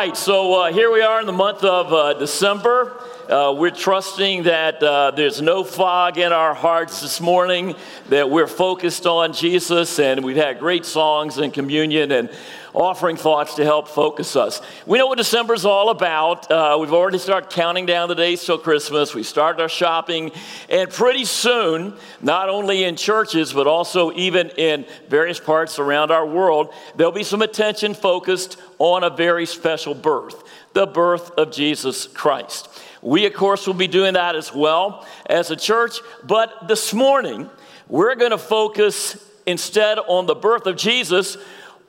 Right, so uh, here we are in the month of uh, December. Uh, we're trusting that uh, there's no fog in our hearts this morning, that we're focused on Jesus, and we've had great songs and communion and offering thoughts to help focus us. We know what December is all about. Uh, we've already started counting down the days till Christmas. We started our shopping, and pretty soon, not only in churches, but also even in various parts around our world, there'll be some attention focused on a very special birth the birth of Jesus Christ. We, of course, will be doing that as well as a church, but this morning, we're going to focus instead on the birth of Jesus,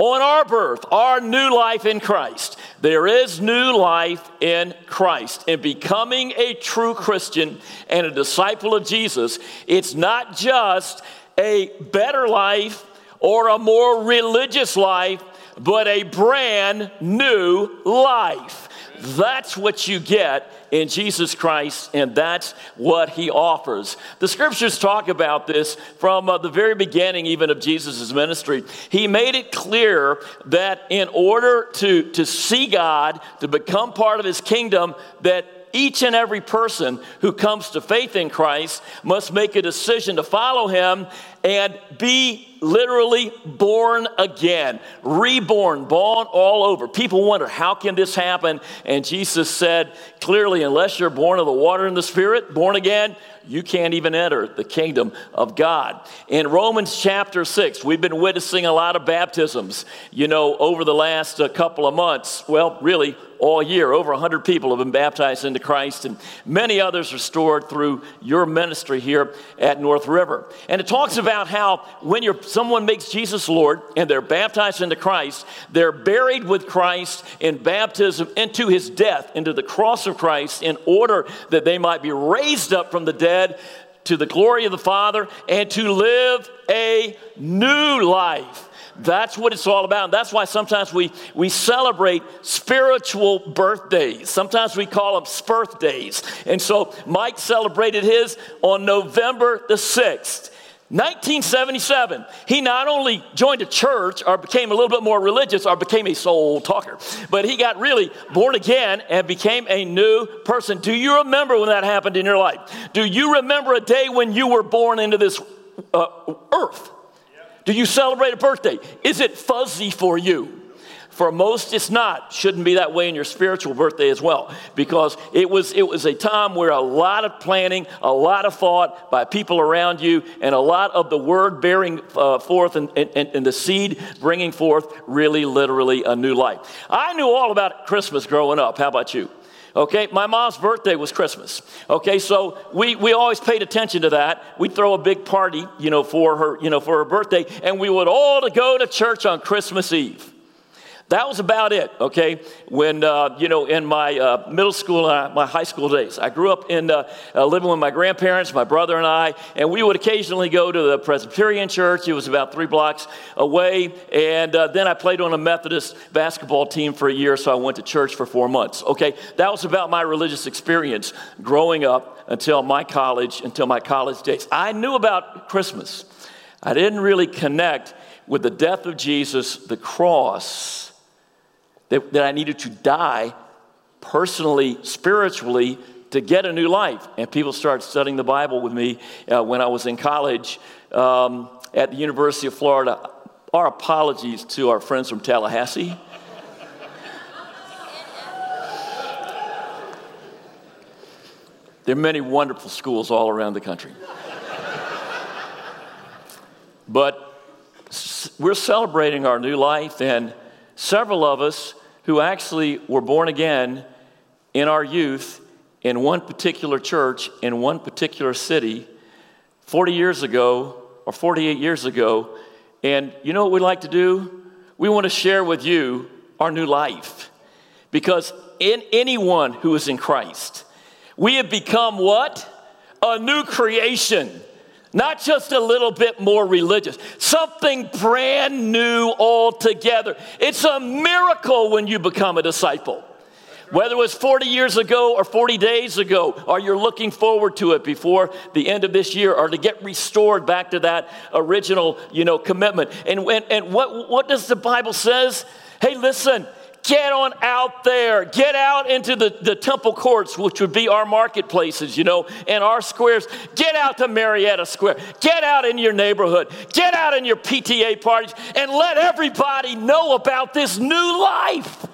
on our birth, our new life in Christ. There is new life in Christ. In becoming a true Christian and a disciple of Jesus, it's not just a better life or a more religious life, but a brand new life. That's what you get in Jesus Christ, and that's what he offers. The scriptures talk about this from uh, the very beginning, even of Jesus' ministry. He made it clear that in order to, to see God, to become part of his kingdom, that each and every person who comes to faith in Christ must make a decision to follow him and be literally born again, reborn, born all over. People wonder, how can this happen? And Jesus said clearly, unless you're born of the water and the Spirit, born again, you can't even enter the kingdom of God. In Romans chapter 6, we've been witnessing a lot of baptisms, you know, over the last uh, couple of months. Well, really, all year. Over 100 people have been baptized into Christ, and many others restored through your ministry here at North River. And it talks about how when someone makes Jesus Lord and they're baptized into Christ, they're buried with Christ in baptism into his death, into the cross of Christ, in order that they might be raised up from the dead to the glory of the Father and to live a new life. That's what it's all about. And that's why sometimes we, we celebrate spiritual birthdays. Sometimes we call them spirth days. And so Mike celebrated his on November the 6th. 1977, he not only joined a church or became a little bit more religious or became a soul talker, but he got really born again and became a new person. Do you remember when that happened in your life? Do you remember a day when you were born into this uh, earth? Do you celebrate a birthday? Is it fuzzy for you? For most, it's not. Shouldn't be that way in your spiritual birthday as well, because it was, it was a time where a lot of planning, a lot of thought by people around you, and a lot of the word bearing uh, forth and, and, and the seed bringing forth really, literally a new life. I knew all about Christmas growing up. How about you? Okay, my mom's birthday was Christmas. Okay, so we, we always paid attention to that. We'd throw a big party, you know, for her, you know, for her birthday, and we would all to go to church on Christmas Eve. That was about it, okay? When, uh, you know, in my uh, middle school and uh, my high school days, I grew up in uh, uh, living with my grandparents, my brother and I, and we would occasionally go to the Presbyterian church. It was about three blocks away. And uh, then I played on a Methodist basketball team for a year, so I went to church for four months, okay? That was about my religious experience growing up until my college, until my college days. I knew about Christmas. I didn't really connect with the death of Jesus, the cross, that, that I needed to die personally, spiritually, to get a new life. And people started studying the Bible with me uh, when I was in college um, at the University of Florida. Our apologies to our friends from Tallahassee. there are many wonderful schools all around the country. but we're celebrating our new life, and several of us who actually were born again in our youth in one particular church in one particular city 40 years ago or 48 years ago. And you know what we like to do? We want to share with you our new life. Because in anyone who is in Christ, we have become what? A new creation. Not just a little bit more religious, something brand new altogether. It's a miracle when you become a disciple. Whether it was 40 years ago or 40 days ago, or you're looking forward to it before the end of this year, or to get restored back to that original, you know, commitment. And, and, and what, what does the Bible says? Hey, listen, get on out there. Get out into the, the temple courts, which would be our marketplaces, you know, and our squares. Get out to Marietta Square. Get out in your neighborhood. Get out in your PTA parties and let everybody know about this new life.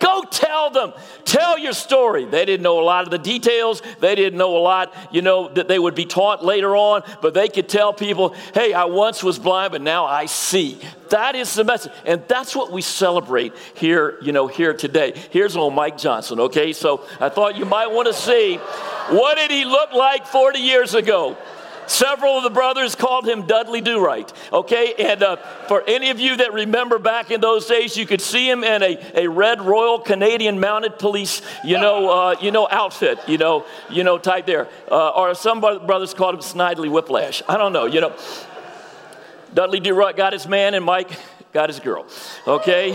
Go tell them. Tell your story. They didn't know a lot of the details. They didn't know a lot, you know, that they would be taught later on, but they could tell people, hey, I once was blind, but now I see. That is the message. And that's what we celebrate here, you know, here today. Here's old Mike Johnson, okay? So I thought you might want to see what did he look like 40 years ago? Several of the brothers called him Dudley Do Right. Okay, and uh, for any of you that remember back in those days, you could see him in a, a red Royal Canadian Mounted Police, you know, uh, you know, outfit, you know, you know, type there. Uh, or some brothers called him Snidely Whiplash. I don't know, you know. Dudley Do Right got his man, and Mike got his girl. Okay,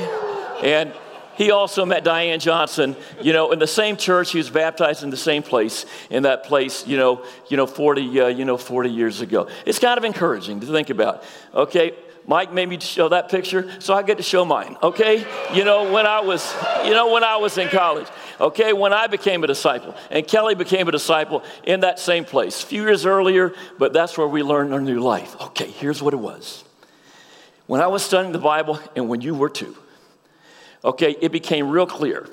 and he also met Diane Johnson, you know, in the same church. He was baptized in the same place, in that place, you know, you know, 40, uh, you know, 40 years ago. It's kind of encouraging to think about. Okay, Mike made me show that picture, so I get to show mine. Okay, you know, when I was, you know, when I was in college. Okay, when I became a disciple, and Kelly became a disciple in that same place, a few years earlier, but that's where we learned our new life. Okay, here's what it was. When I was studying the Bible, and when you were too okay, it became real clear.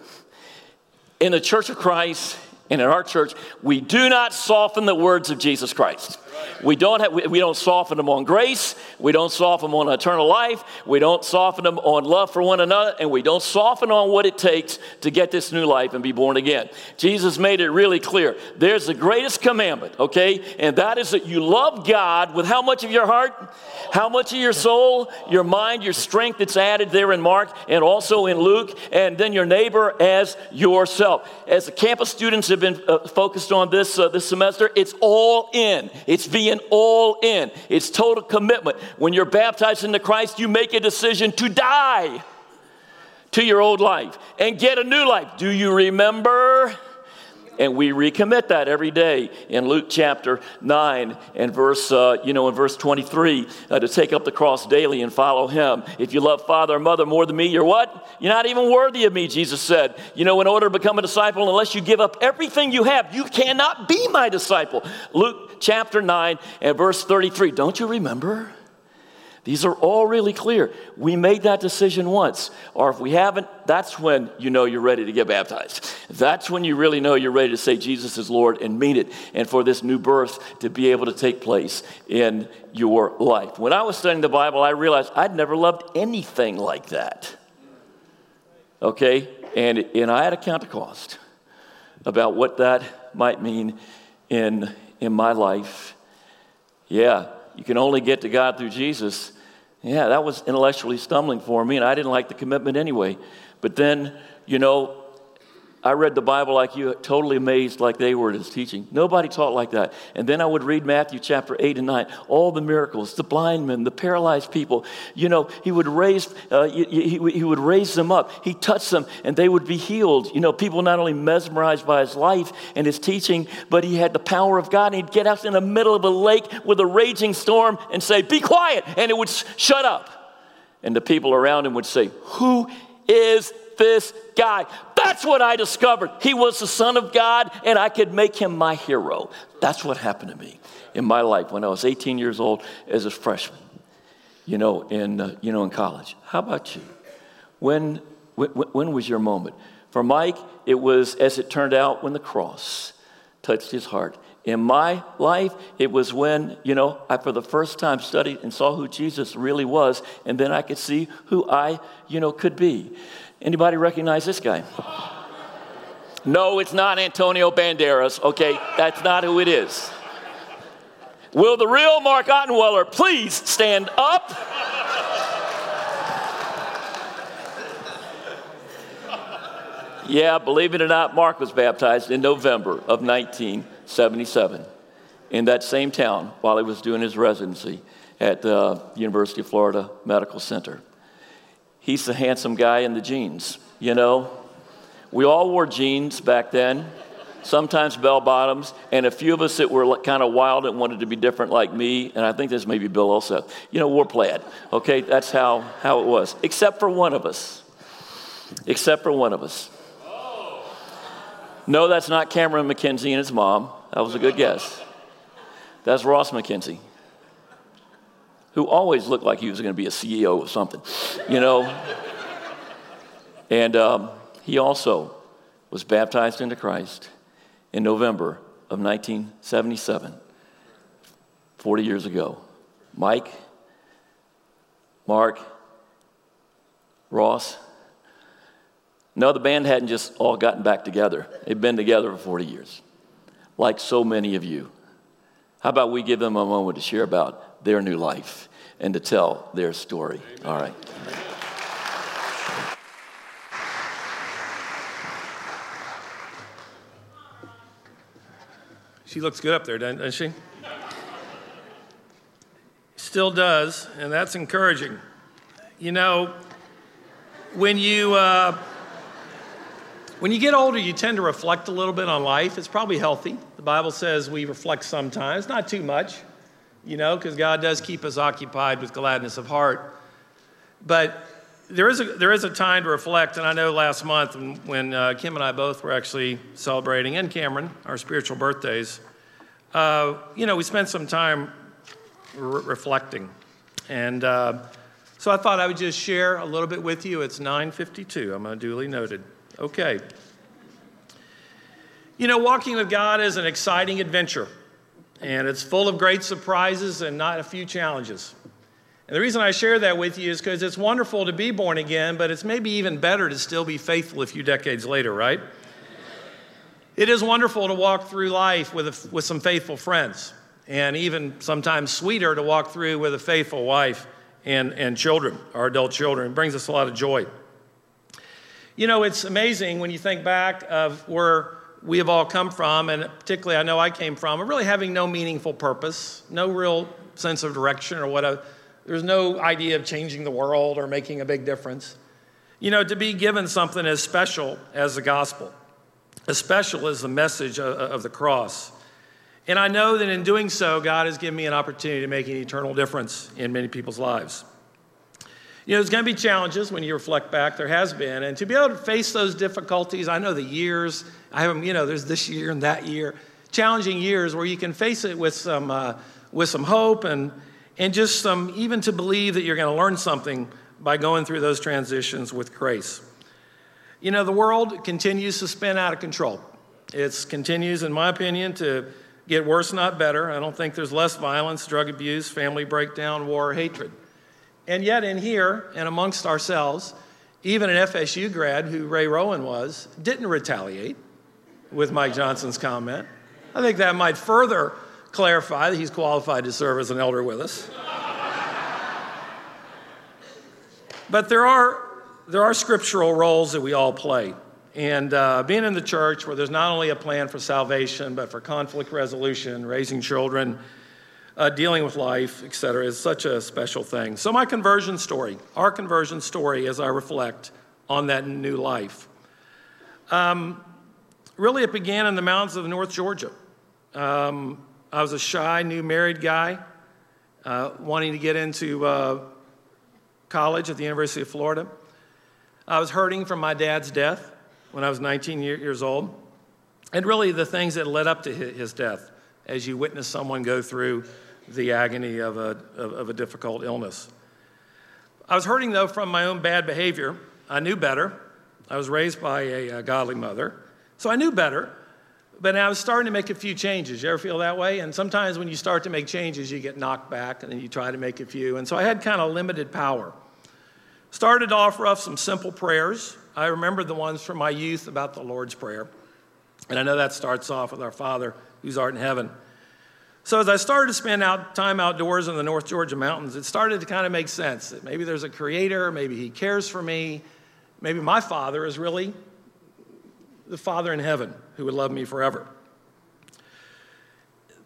In the Church of Christ and in our church, we do not soften the words of Jesus Christ. We don't, have, we, we don't soften them on grace. We don't soften them on eternal life. We don't soften them on love for one another. And we don't soften on what it takes to get this new life and be born again. Jesus made it really clear. There's the greatest commandment, okay? And that is that you love God with how much of your heart? How much of your soul, your mind, your strength? It's added there in Mark and also in Luke. And then your neighbor as yourself. As the campus students have been uh, focused on this uh, this semester, it's all in. It's being all in. It's total commitment. When you're baptized into Christ, you make a decision to die to your old life and get a new life. Do you remember? and we recommit that every day in Luke chapter 9 and verse, uh, you know, in verse 23, uh, to take up the cross daily and follow him. If you love father or mother more than me, you're what? You're not even worthy of me, Jesus said. You know, in order to become a disciple, unless you give up everything you have, you cannot be my disciple. Luke chapter 9 and verse 33. Don't you remember? These are all really clear. We made that decision once, or if we haven't, that's when you know you're ready to get baptized. That's when you really know you're ready to say Jesus is Lord and mean it, and for this new birth to be able to take place in your life. When I was studying the Bible, I realized I'd never loved anything like that. Okay? And, and I had to count the cost about what that might mean in, in my life. Yeah, you can only get to God through Jesus. Yeah, that was intellectually stumbling for me, and I didn't like the commitment anyway. But then, you know, I read the Bible like you, totally amazed like they were at his teaching. Nobody taught like that. And then I would read Matthew chapter 8 and 9, all the miracles, the blind men, the paralyzed people. You know, he would raise, uh, he, he, he would raise them up. He touched them and they would be healed. You know, people not only mesmerized by his life and his teaching, but he had the power of God. And he'd get out in the middle of a lake with a raging storm and say, Be quiet. And it would shut up. And the people around him would say, Who is this guy. That's what I discovered. He was the Son of God, and I could make him my hero. That's what happened to me in my life when I was 18 years old as a freshman, you know, in, uh, you know, in college. How about you? When, when, when was your moment? For Mike, it was, as it turned out, when the cross touched his heart. In my life, it was when, you know, I for the first time studied and saw who Jesus really was, and then I could see who I, you know, could be. Anybody recognize this guy? No, it's not Antonio Banderas, okay? That's not who it is. Will the real Mark Ottenweller please stand up? yeah, believe it or not, Mark was baptized in November of 1977 in that same town while he was doing his residency at the University of Florida Medical Center he's the handsome guy in the jeans, you know? We all wore jeans back then, sometimes bell bottoms, and a few of us that were kind of wild and wanted to be different like me, and I think this may be Bill also, you know, wore plaid. Okay, that's how, how it was, except for one of us. except for one of us. No, that's not Cameron Mackenzie and his mom. That was a good guess. That's Ross Mackenzie, who always looked like he was going to be a CEO of something, you know. and um, he also was baptized into Christ in November of 1977, 40 years ago. Mike, Mark, Ross. No, the band hadn't just all gotten back together. They'd been together for 40 years, like so many of you. How about we give them a moment to share about their new life and to tell their story? All right. She looks good up there, doesn't she? Still does, and that's encouraging. You know, when you uh, when you get older, you tend to reflect a little bit on life. It's probably healthy. The Bible says we reflect sometimes, not too much, you know, because God does keep us occupied with gladness of heart. But there is a, there is a time to reflect, and I know last month when, uh, Kim and I both were actually celebrating, and Cameron, our spiritual birthdays, uh, you know, we spent some time re- reflecting. And uh, so I thought I would just share a little bit with you. It's 9.52, I'm duly noted. Okay. You know, walking with God is an exciting adventure, and it's full of great surprises and not a few challenges. And the reason I share that with you is because it's wonderful to be born again, but it's maybe even better to still be faithful a few decades later, right? It is wonderful to walk through life with, a, with some faithful friends, and even sometimes sweeter to walk through with a faithful wife and, and children, our adult children. It brings us a lot of joy. You know, it's amazing when you think back of where we have all come from, and particularly I know I came from, really having no meaningful purpose, no real sense of direction or what there's no idea of changing the world or making a big difference. You know, to be given something as special as the gospel, as special as the message of the cross. And I know that in doing so, God has given me an opportunity to make an eternal difference in many people's lives. You know, there's going to be challenges when you reflect back. There has been. And to be able to face those difficulties, I know the years, I have, you know, there's this year and that year, challenging years where you can face it with some, uh, with some hope and, and just some, even to believe that you're going to learn something by going through those transitions with grace. You know, the world continues to spin out of control. It continues, in my opinion, to get worse, not better. I don't think there's less violence, drug abuse, family breakdown, war, hatred. And yet, in here and amongst ourselves, even an FSU grad who Ray Rowan was didn't retaliate with Mike Johnson's comment. I think that might further clarify that he's qualified to serve as an elder with us. but there are, there are scriptural roles that we all play. And uh, being in the church where there's not only a plan for salvation, but for conflict resolution, raising children, uh, dealing with life, et cetera, is such a special thing. So, my conversion story, our conversion story, as I reflect on that new life, um, really it began in the mountains of North Georgia. Um, I was a shy, new married guy, uh, wanting to get into uh, college at the University of Florida. I was hurting from my dad's death when I was 19 years old, and really the things that led up to his death as you witness someone go through the agony of a, of, of a difficult illness. I was hurting, though, from my own bad behavior. I knew better. I was raised by a, a godly mother, so I knew better. But I was starting to make a few changes. You ever feel that way? And sometimes when you start to make changes, you get knocked back and then you try to make a few. And so I had kind of limited power. Started off rough, some simple prayers. I remember the ones from my youth about the Lord's Prayer. And I know that starts off with our Father who's art in heaven. So as I started to spend out time outdoors in the North Georgia mountains, it started to kind of make sense that maybe there's a creator, maybe he cares for me, maybe my father is really the Father in heaven who would love me forever.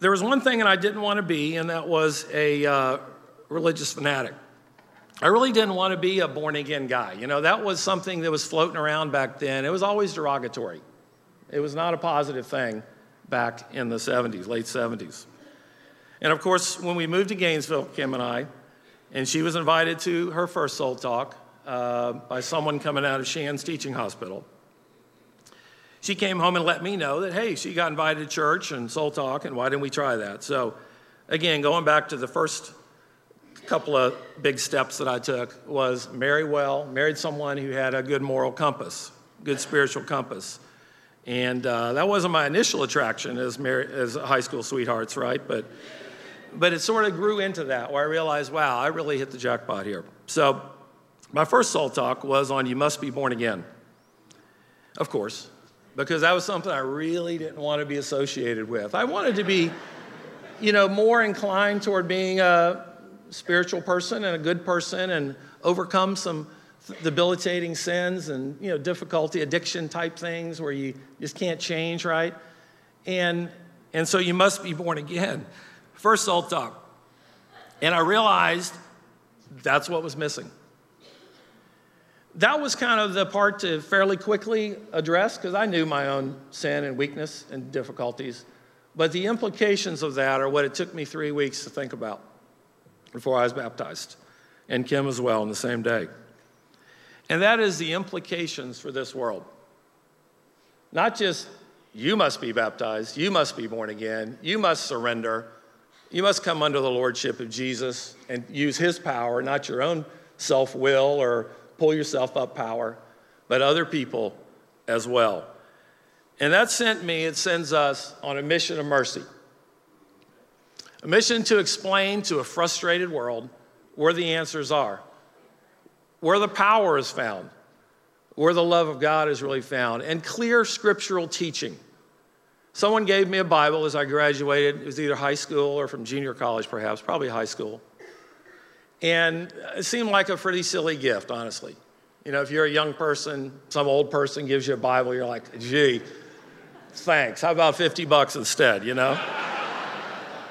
There was one thing that I didn't want to be, and that was a uh, religious fanatic. I really didn't want to be a born again guy. You know, that was something that was floating around back then. It was always derogatory, it was not a positive thing back in the 70s, late 70s. And of course, when we moved to Gainesville, Kim and I, and she was invited to her first soul talk, uh, by someone coming out of Shands Teaching Hospital. She came home and let me know that, hey, she got invited to church and soul talk, and why didn't we try that? So, again, going back to the first couple of big steps that I took was marry well, married someone who had a good moral compass, good spiritual compass. And uh, that wasn't my initial attraction as, mar- as high school sweethearts, right? But, but it sort of grew into that where I realized, wow, I really hit the jackpot here. So my first soul talk was on You Must Be Born Again. Of course, because that was something I really didn't want to be associated with. I wanted to be, you know, more inclined toward being a spiritual person and a good person and overcome some debilitating sins and you know difficulty addiction type things where you just can't change right and and so you must be born again first soul talk and i realized that's what was missing. That was kind of the part to fairly quickly address because i knew my own sin and weakness and difficulties. But the implications of that are what it took me three weeks to think about before i was baptized and kim as well on the same day. And that is the implications for this world. Not just you must be baptized, you must be born again, you must surrender, you must come under the lordship of Jesus and use his power, not your own self will or pull yourself up power, but other people as well. And that sent me, it sends us on a mission of mercy. A mission to explain to a frustrated world where the answers are where the power is found, where the love of God is really found, and clear scriptural teaching. Someone gave me a Bible as I graduated. It was either high school or from junior college, perhaps, probably high school. And it seemed like a pretty silly gift, honestly. You know, if you're a young person, some old person gives you a Bible, you're like, gee, thanks. How about 50 bucks instead, you know?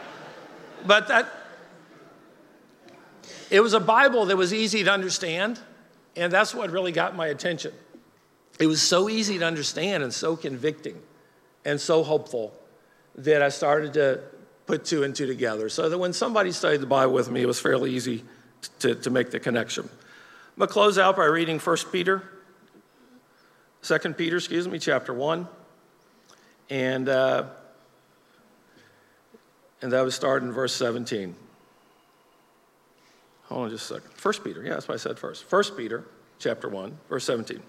but that, it was a Bible that was easy to understand, and that's what really got my attention. It was so easy to understand and so convicting and so hopeful that I started to put two and two together. So that when somebody studied the Bible with me, it was fairly easy to, to make the connection. I'm going to close out by reading 1 Peter, 2 Peter, excuse me, chapter 1. And, uh, and that was started in verse 17. Hold on just a second. First Peter, yeah, that's what I said first. First Peter, chapter 1, verse 17.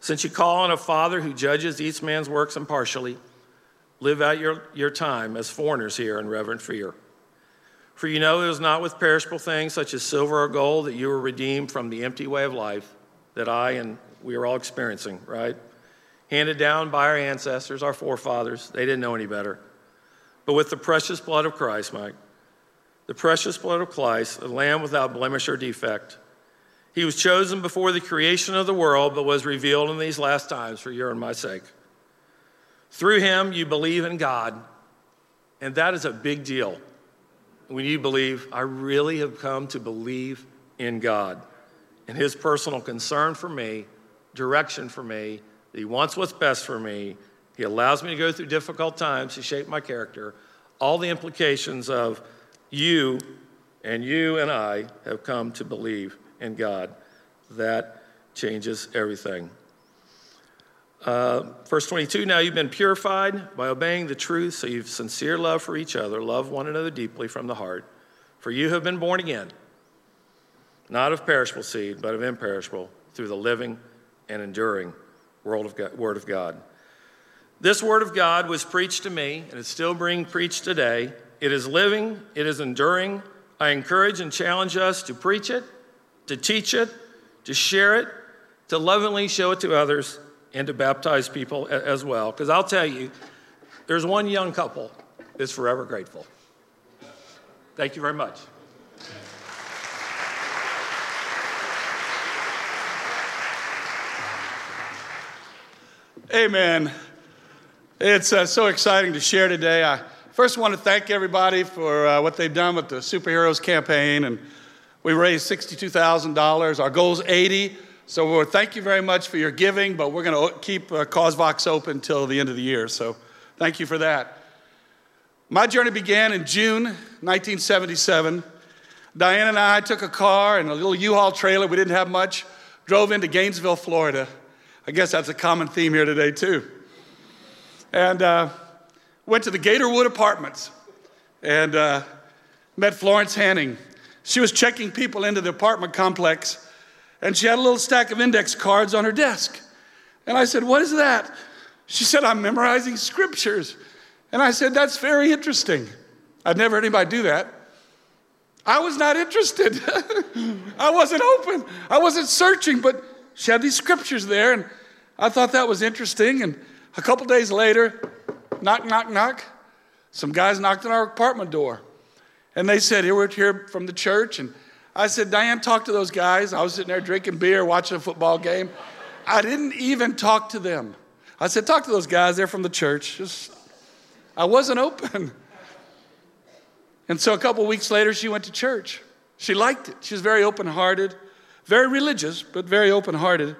Since you call on a father who judges each man's works impartially, live out your, your time as foreigners here in reverent fear. For you know it was not with perishable things such as silver or gold that you were redeemed from the empty way of life that I and we are all experiencing, right? Handed down by our ancestors, our forefathers. They didn't know any better. But with the precious blood of Christ, Mike, the precious blood of Christ, a lamb without blemish or defect. He was chosen before the creation of the world, but was revealed in these last times for your and my sake. Through him, you believe in God, and that is a big deal. When you believe, I really have come to believe in God and his personal concern for me, direction for me, he wants what's best for me. He allows me to go through difficult times to shape my character. All the implications of you and you and I have come to believe in God. That changes everything. Uh, verse 22 Now you've been purified by obeying the truth, so you've sincere love for each other. Love one another deeply from the heart. For you have been born again, not of perishable seed, but of imperishable, through the living and enduring word of God. Word of God. This word of God was preached to me, and it's still being preached today it is living, it is enduring. I encourage and challenge us to preach it, to teach it, to share it, to lovingly show it to others, and to baptize people as well. Because I'll tell you, there's one young couple that's forever grateful. Thank you very much. Amen. It's uh, so exciting to share today. I First, want to thank everybody for uh, what they've done with the Superheroes campaign. And we raised $62,000. Our goal is 80. So we'll thank you very much for your giving, but we're going to keep uh, CauseVox open until the end of the year. So thank you for that. My journey began in June 1977. Diane and I took a car and a little U-Haul trailer. We didn't have much. drove into Gainesville, Florida. I guess that's a common theme here today, too. And uh, went to the Gatorwood Apartments and uh, met Florence Hanning. She was checking people into the apartment complex, and she had a little stack of index cards on her desk. And I said, What is that? She said, I'm memorizing scriptures. And I said, That's very interesting. I'd never heard anybody do that. I was not interested. I wasn't open. I wasn't searching, but she had these scriptures there, and I thought that was interesting. And a couple days later, knock, knock, knock, some guys knocked on our apartment door. And they said, Here, we're here from the church. And I said, Diane, talk to those guys. I was sitting there drinking beer, watching a football game. I didn't even talk to them. I said, Talk to those guys. They're from the church. Just, I wasn't open. And so a couple weeks later, she went to church. She liked it. She was very open hearted, very religious, but very open hearted.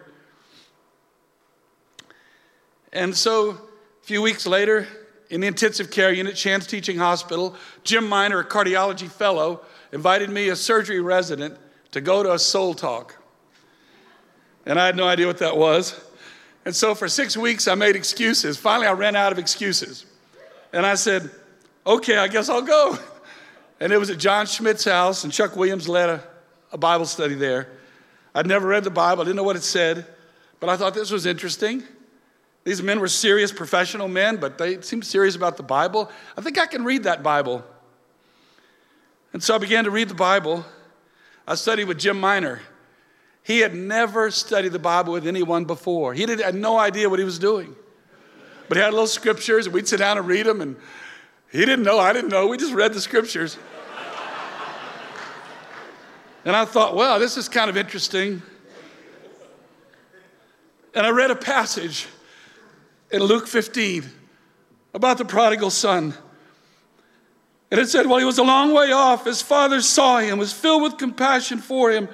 And so a few weeks later, in the intensive care unit, Shands Teaching Hospital, Jim Miner, a cardiology fellow, invited me, a surgery resident, to go to a soul talk. And I had no idea what that was. And so for six weeks, I made excuses. Finally, I ran out of excuses. And I said, okay, I guess I'll go. And it was at John Schmidt's house, and Chuck Williams led a, a Bible study there. I'd never read the Bible, I didn't know what it said, but I thought this was interesting. These men were serious professional men, but they seemed serious about the Bible. I think I can read that Bible. And so I began to read the Bible. I studied with Jim Miner. He had never studied the Bible with anyone before. He had no idea what he was doing. But he had little scriptures, and we'd sit down and read them, and he didn't know, I didn't know. We just read the scriptures. and I thought, wow, this is kind of interesting. And I read a passage in Luke 15 about the prodigal son. And it said, while he was a long way off, his father saw him, was filled with compassion for him,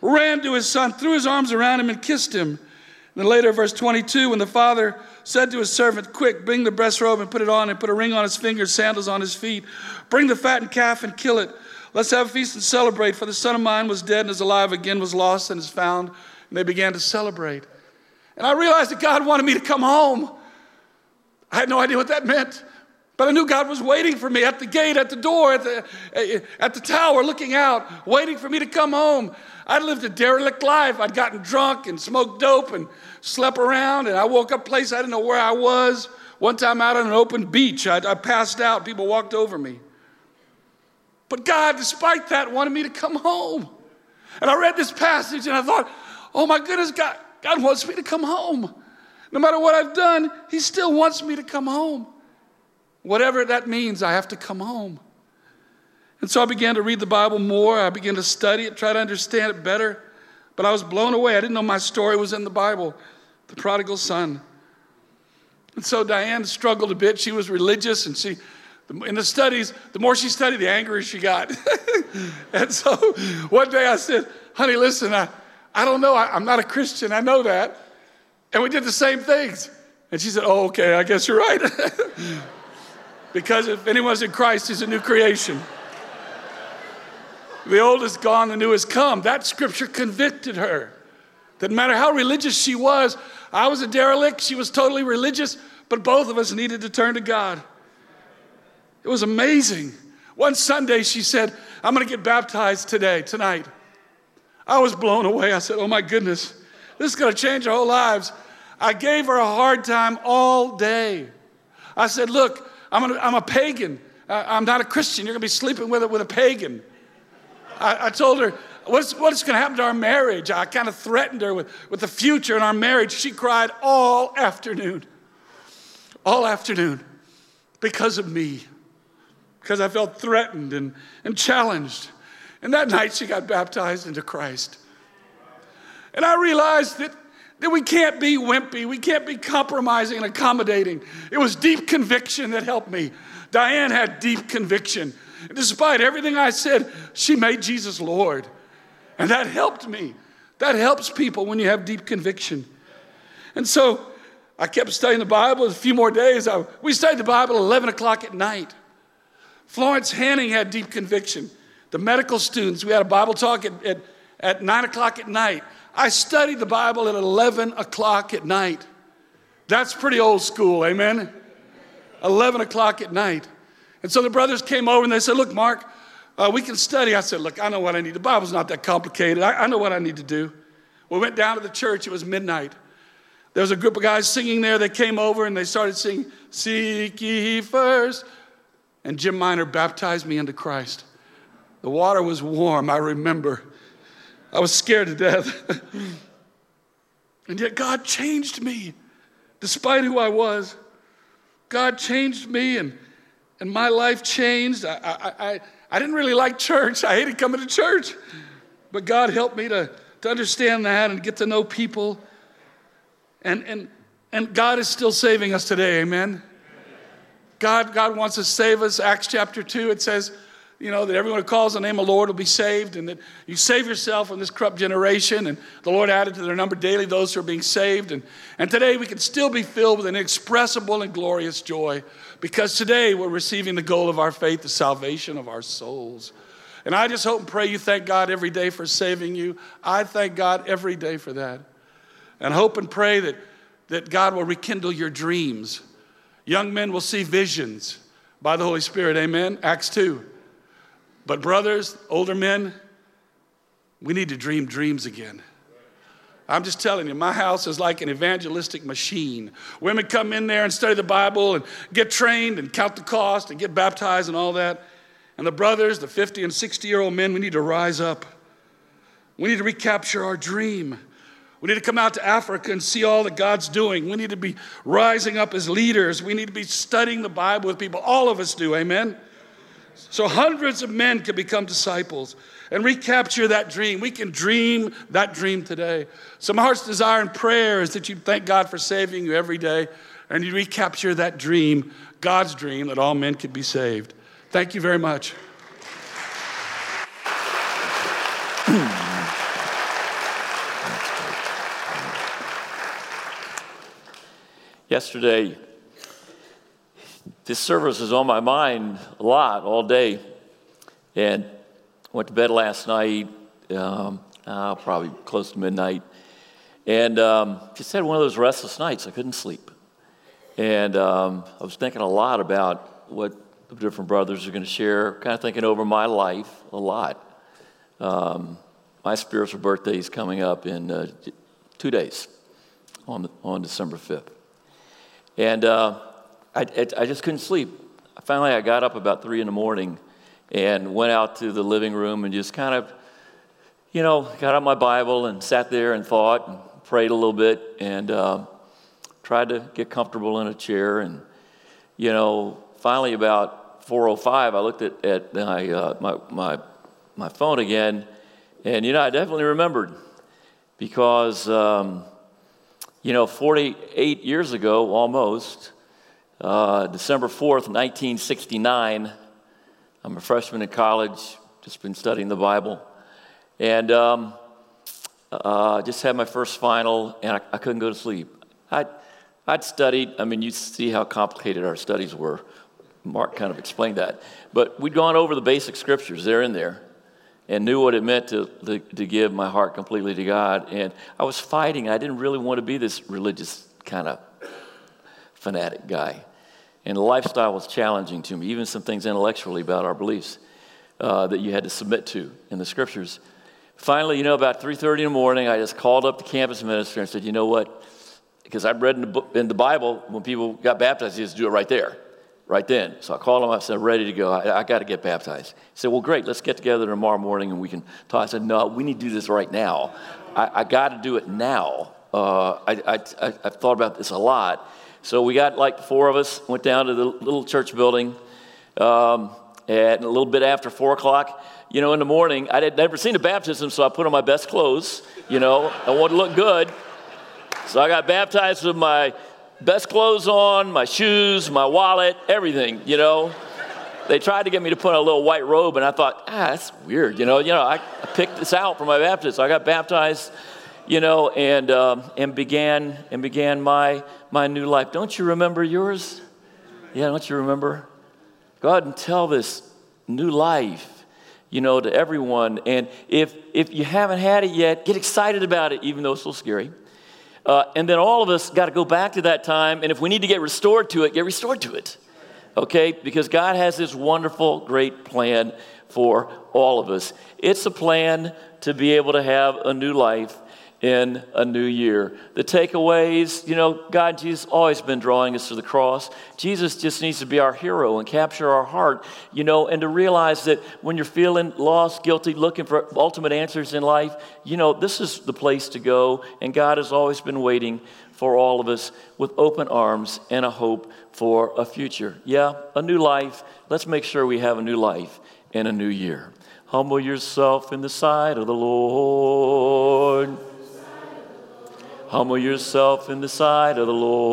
ran to his son, threw his arms around him, and kissed him. And then later, verse 22, when the father said to his servant, Quick, bring the breast robe and put it on, and put a ring on his finger, sandals on his feet. Bring the fattened calf and kill it. Let's have a feast and celebrate, for the son of mine was dead and is alive again, was lost and is found. And they began to celebrate. And I realized that God wanted me to come home. I had no idea what that meant. But I knew God was waiting for me at the gate, at the door, at the, at the tower, looking out, waiting for me to come home. I'd lived a derelict life. I'd gotten drunk and smoked dope and slept around, and I woke up place I didn't know where I was. One time out on an open beach, I, I passed out. People walked over me. But God, despite that, wanted me to come home. And I read this passage and I thought, oh my goodness, God, God wants me to come home. No matter what I've done, He still wants me to come home. Whatever that means, I have to come home. And so I began to read the Bible more. I began to study it, try to understand it better. But I was blown away. I didn't know my story was in the Bible the prodigal son. And so Diane struggled a bit. She was religious, and she, in the studies, the more she studied, the angrier she got. and so one day I said, Honey, listen, I, I don't know. I, I'm not a Christian. I know that. And we did the same things. And she said, Oh, okay, I guess you're right. because if anyone's in Christ, he's a new creation. The old is gone, the new has come. That scripture convicted her. That no matter how religious she was, I was a derelict, she was totally religious, but both of us needed to turn to God. It was amazing. One Sunday, she said, I'm going to get baptized today, tonight. I was blown away. I said, Oh my goodness, this is going to change our whole lives. I gave her a hard time all day. I said, Look, I'm, I'm a pagan. I'm not a Christian. You're going to be sleeping with with a pagan. I, I told her, What's, what's going to happen to our marriage? I kind of threatened her with, with the future in our marriage. She cried all afternoon, all afternoon, because of me, because I felt threatened and, and challenged. And that night she got baptized into Christ. And I realized that that we can't be wimpy, we can't be compromising and accommodating. It was deep conviction that helped me. Diane had deep conviction. And despite everything I said, she made Jesus Lord. And that helped me. That helps people when you have deep conviction. And so I kept studying the Bible. A few more days, I, we studied the Bible at 11 o'clock at night. Florence Hanning had deep conviction. The medical students, we had a Bible talk at, at, at 9 o'clock at night. I studied the Bible at 11 o'clock at night. That's pretty old school, amen? 11 o'clock at night. And so the brothers came over and they said, Look, Mark, uh, we can study. I said, Look, I know what I need. The Bible's not that complicated. I, I know what I need to do. We went down to the church. It was midnight. There was a group of guys singing there. They came over and they started singing, Seek ye first. And Jim Miner baptized me into Christ. The water was warm, I remember. I was scared to death. and yet God changed me despite who I was. God changed me and, and my life changed. I, I, I, I didn't really like church, I hated coming to church. But God helped me to, to understand that and get to know people. And, and, and God is still saving us today, amen? God, God wants to save us. Acts chapter 2, it says, you know, that everyone who calls the name of the Lord will be saved, and that you save yourself from this corrupt generation. And the Lord added to their number daily those who are being saved. And, and today we can still be filled with an inexpressible and glorious joy because today we're receiving the goal of our faith, the salvation of our souls. And I just hope and pray you thank God every day for saving you. I thank God every day for that. And hope and pray that, that God will rekindle your dreams. Young men will see visions by the Holy Spirit. Amen. Acts 2. But, brothers, older men, we need to dream dreams again. I'm just telling you, my house is like an evangelistic machine. Women come in there and study the Bible and get trained and count the cost and get baptized and all that. And the brothers, the 50 and 60 year old men, we need to rise up. We need to recapture our dream. We need to come out to Africa and see all that God's doing. We need to be rising up as leaders. We need to be studying the Bible with people. All of us do, amen? So hundreds of men can become disciples and recapture that dream. We can dream that dream today. So my heart's desire and prayer is that you thank God for saving you every day and you recapture that dream, God's dream, that all men could be saved. Thank you very much. Yesterday, this service is on my mind a lot all day. And went to bed last night, um, oh, probably close to midnight, and um, just had one of those restless nights. I couldn't sleep. And um, I was thinking a lot about what the different brothers are going to share, kind of thinking over my life a lot. Um, my spiritual birthday is coming up in uh, two days on, on December 5th. And uh, I, I just couldn't sleep. Finally, I got up about three in the morning and went out to the living room and just kind of, you know, got out my Bible and sat there and thought and prayed a little bit and uh, tried to get comfortable in a chair. And, you know, finally about 4.05, I looked at, at my, uh, my, my, my phone again and, you know, I definitely remembered because, um, you know, 48 years ago almost, uh, December 4th, 1969. I'm a freshman in college, just been studying the Bible. And um, uh, just had my first final, and I, I couldn't go to sleep. I'd, I'd studied, I mean, you see how complicated our studies were. Mark kind of explained that. But we'd gone over the basic scriptures, they're in there, and knew what it meant to, to, to give my heart completely to God. And I was fighting. I didn't really want to be this religious kind of fanatic guy. And the lifestyle was challenging to me, even some things intellectually about our beliefs uh, that you had to submit to in the scriptures. Finally, you know, about 3.30 in the morning, I just called up the campus minister and said, you know what? Because I'd read in the, book, in the Bible, when people got baptized, you just do it right there, right then. So I called him, I said, ready to go. I, I got to get baptized. He said, well, great, let's get together tomorrow morning and we can talk. I said, no, we need to do this right now. I, I got to do it now. Uh, I, I, I've thought about this a lot. So we got like four of us, went down to the little church building. Um, and a little bit after four o'clock, you know, in the morning, I had never seen a baptism, so I put on my best clothes, you know, I wanted to look good. So I got baptized with my best clothes on, my shoes, my wallet, everything, you know. They tried to get me to put on a little white robe, and I thought, ah, that's weird, you know. You know, I, I picked this out for my baptism. So I got baptized you know, and, um, and, began, and began my, my new life. Don't you remember yours? Yeah, don't you remember? Go ahead and tell this new life, you know, to everyone. And if, if you haven't had it yet, get excited about it, even though it's a little scary. Uh, and then all of us got to go back to that time. And if we need to get restored to it, get restored to it. Okay? Because God has this wonderful, great plan for all of us. It's a plan to be able to have a new life in a new year. The takeaways, you know, God, Jesus always been drawing us to the cross. Jesus just needs to be our hero and capture our heart, you know, and to realize that when you're feeling lost, guilty, looking for ultimate answers in life, you know, this is the place to go. And God has always been waiting for all of us with open arms and a hope for a future. Yeah, a new life. Let's make sure we have a new life in a new year. Humble yourself in the sight of the Lord. Humble yourself in the sight of the Lord.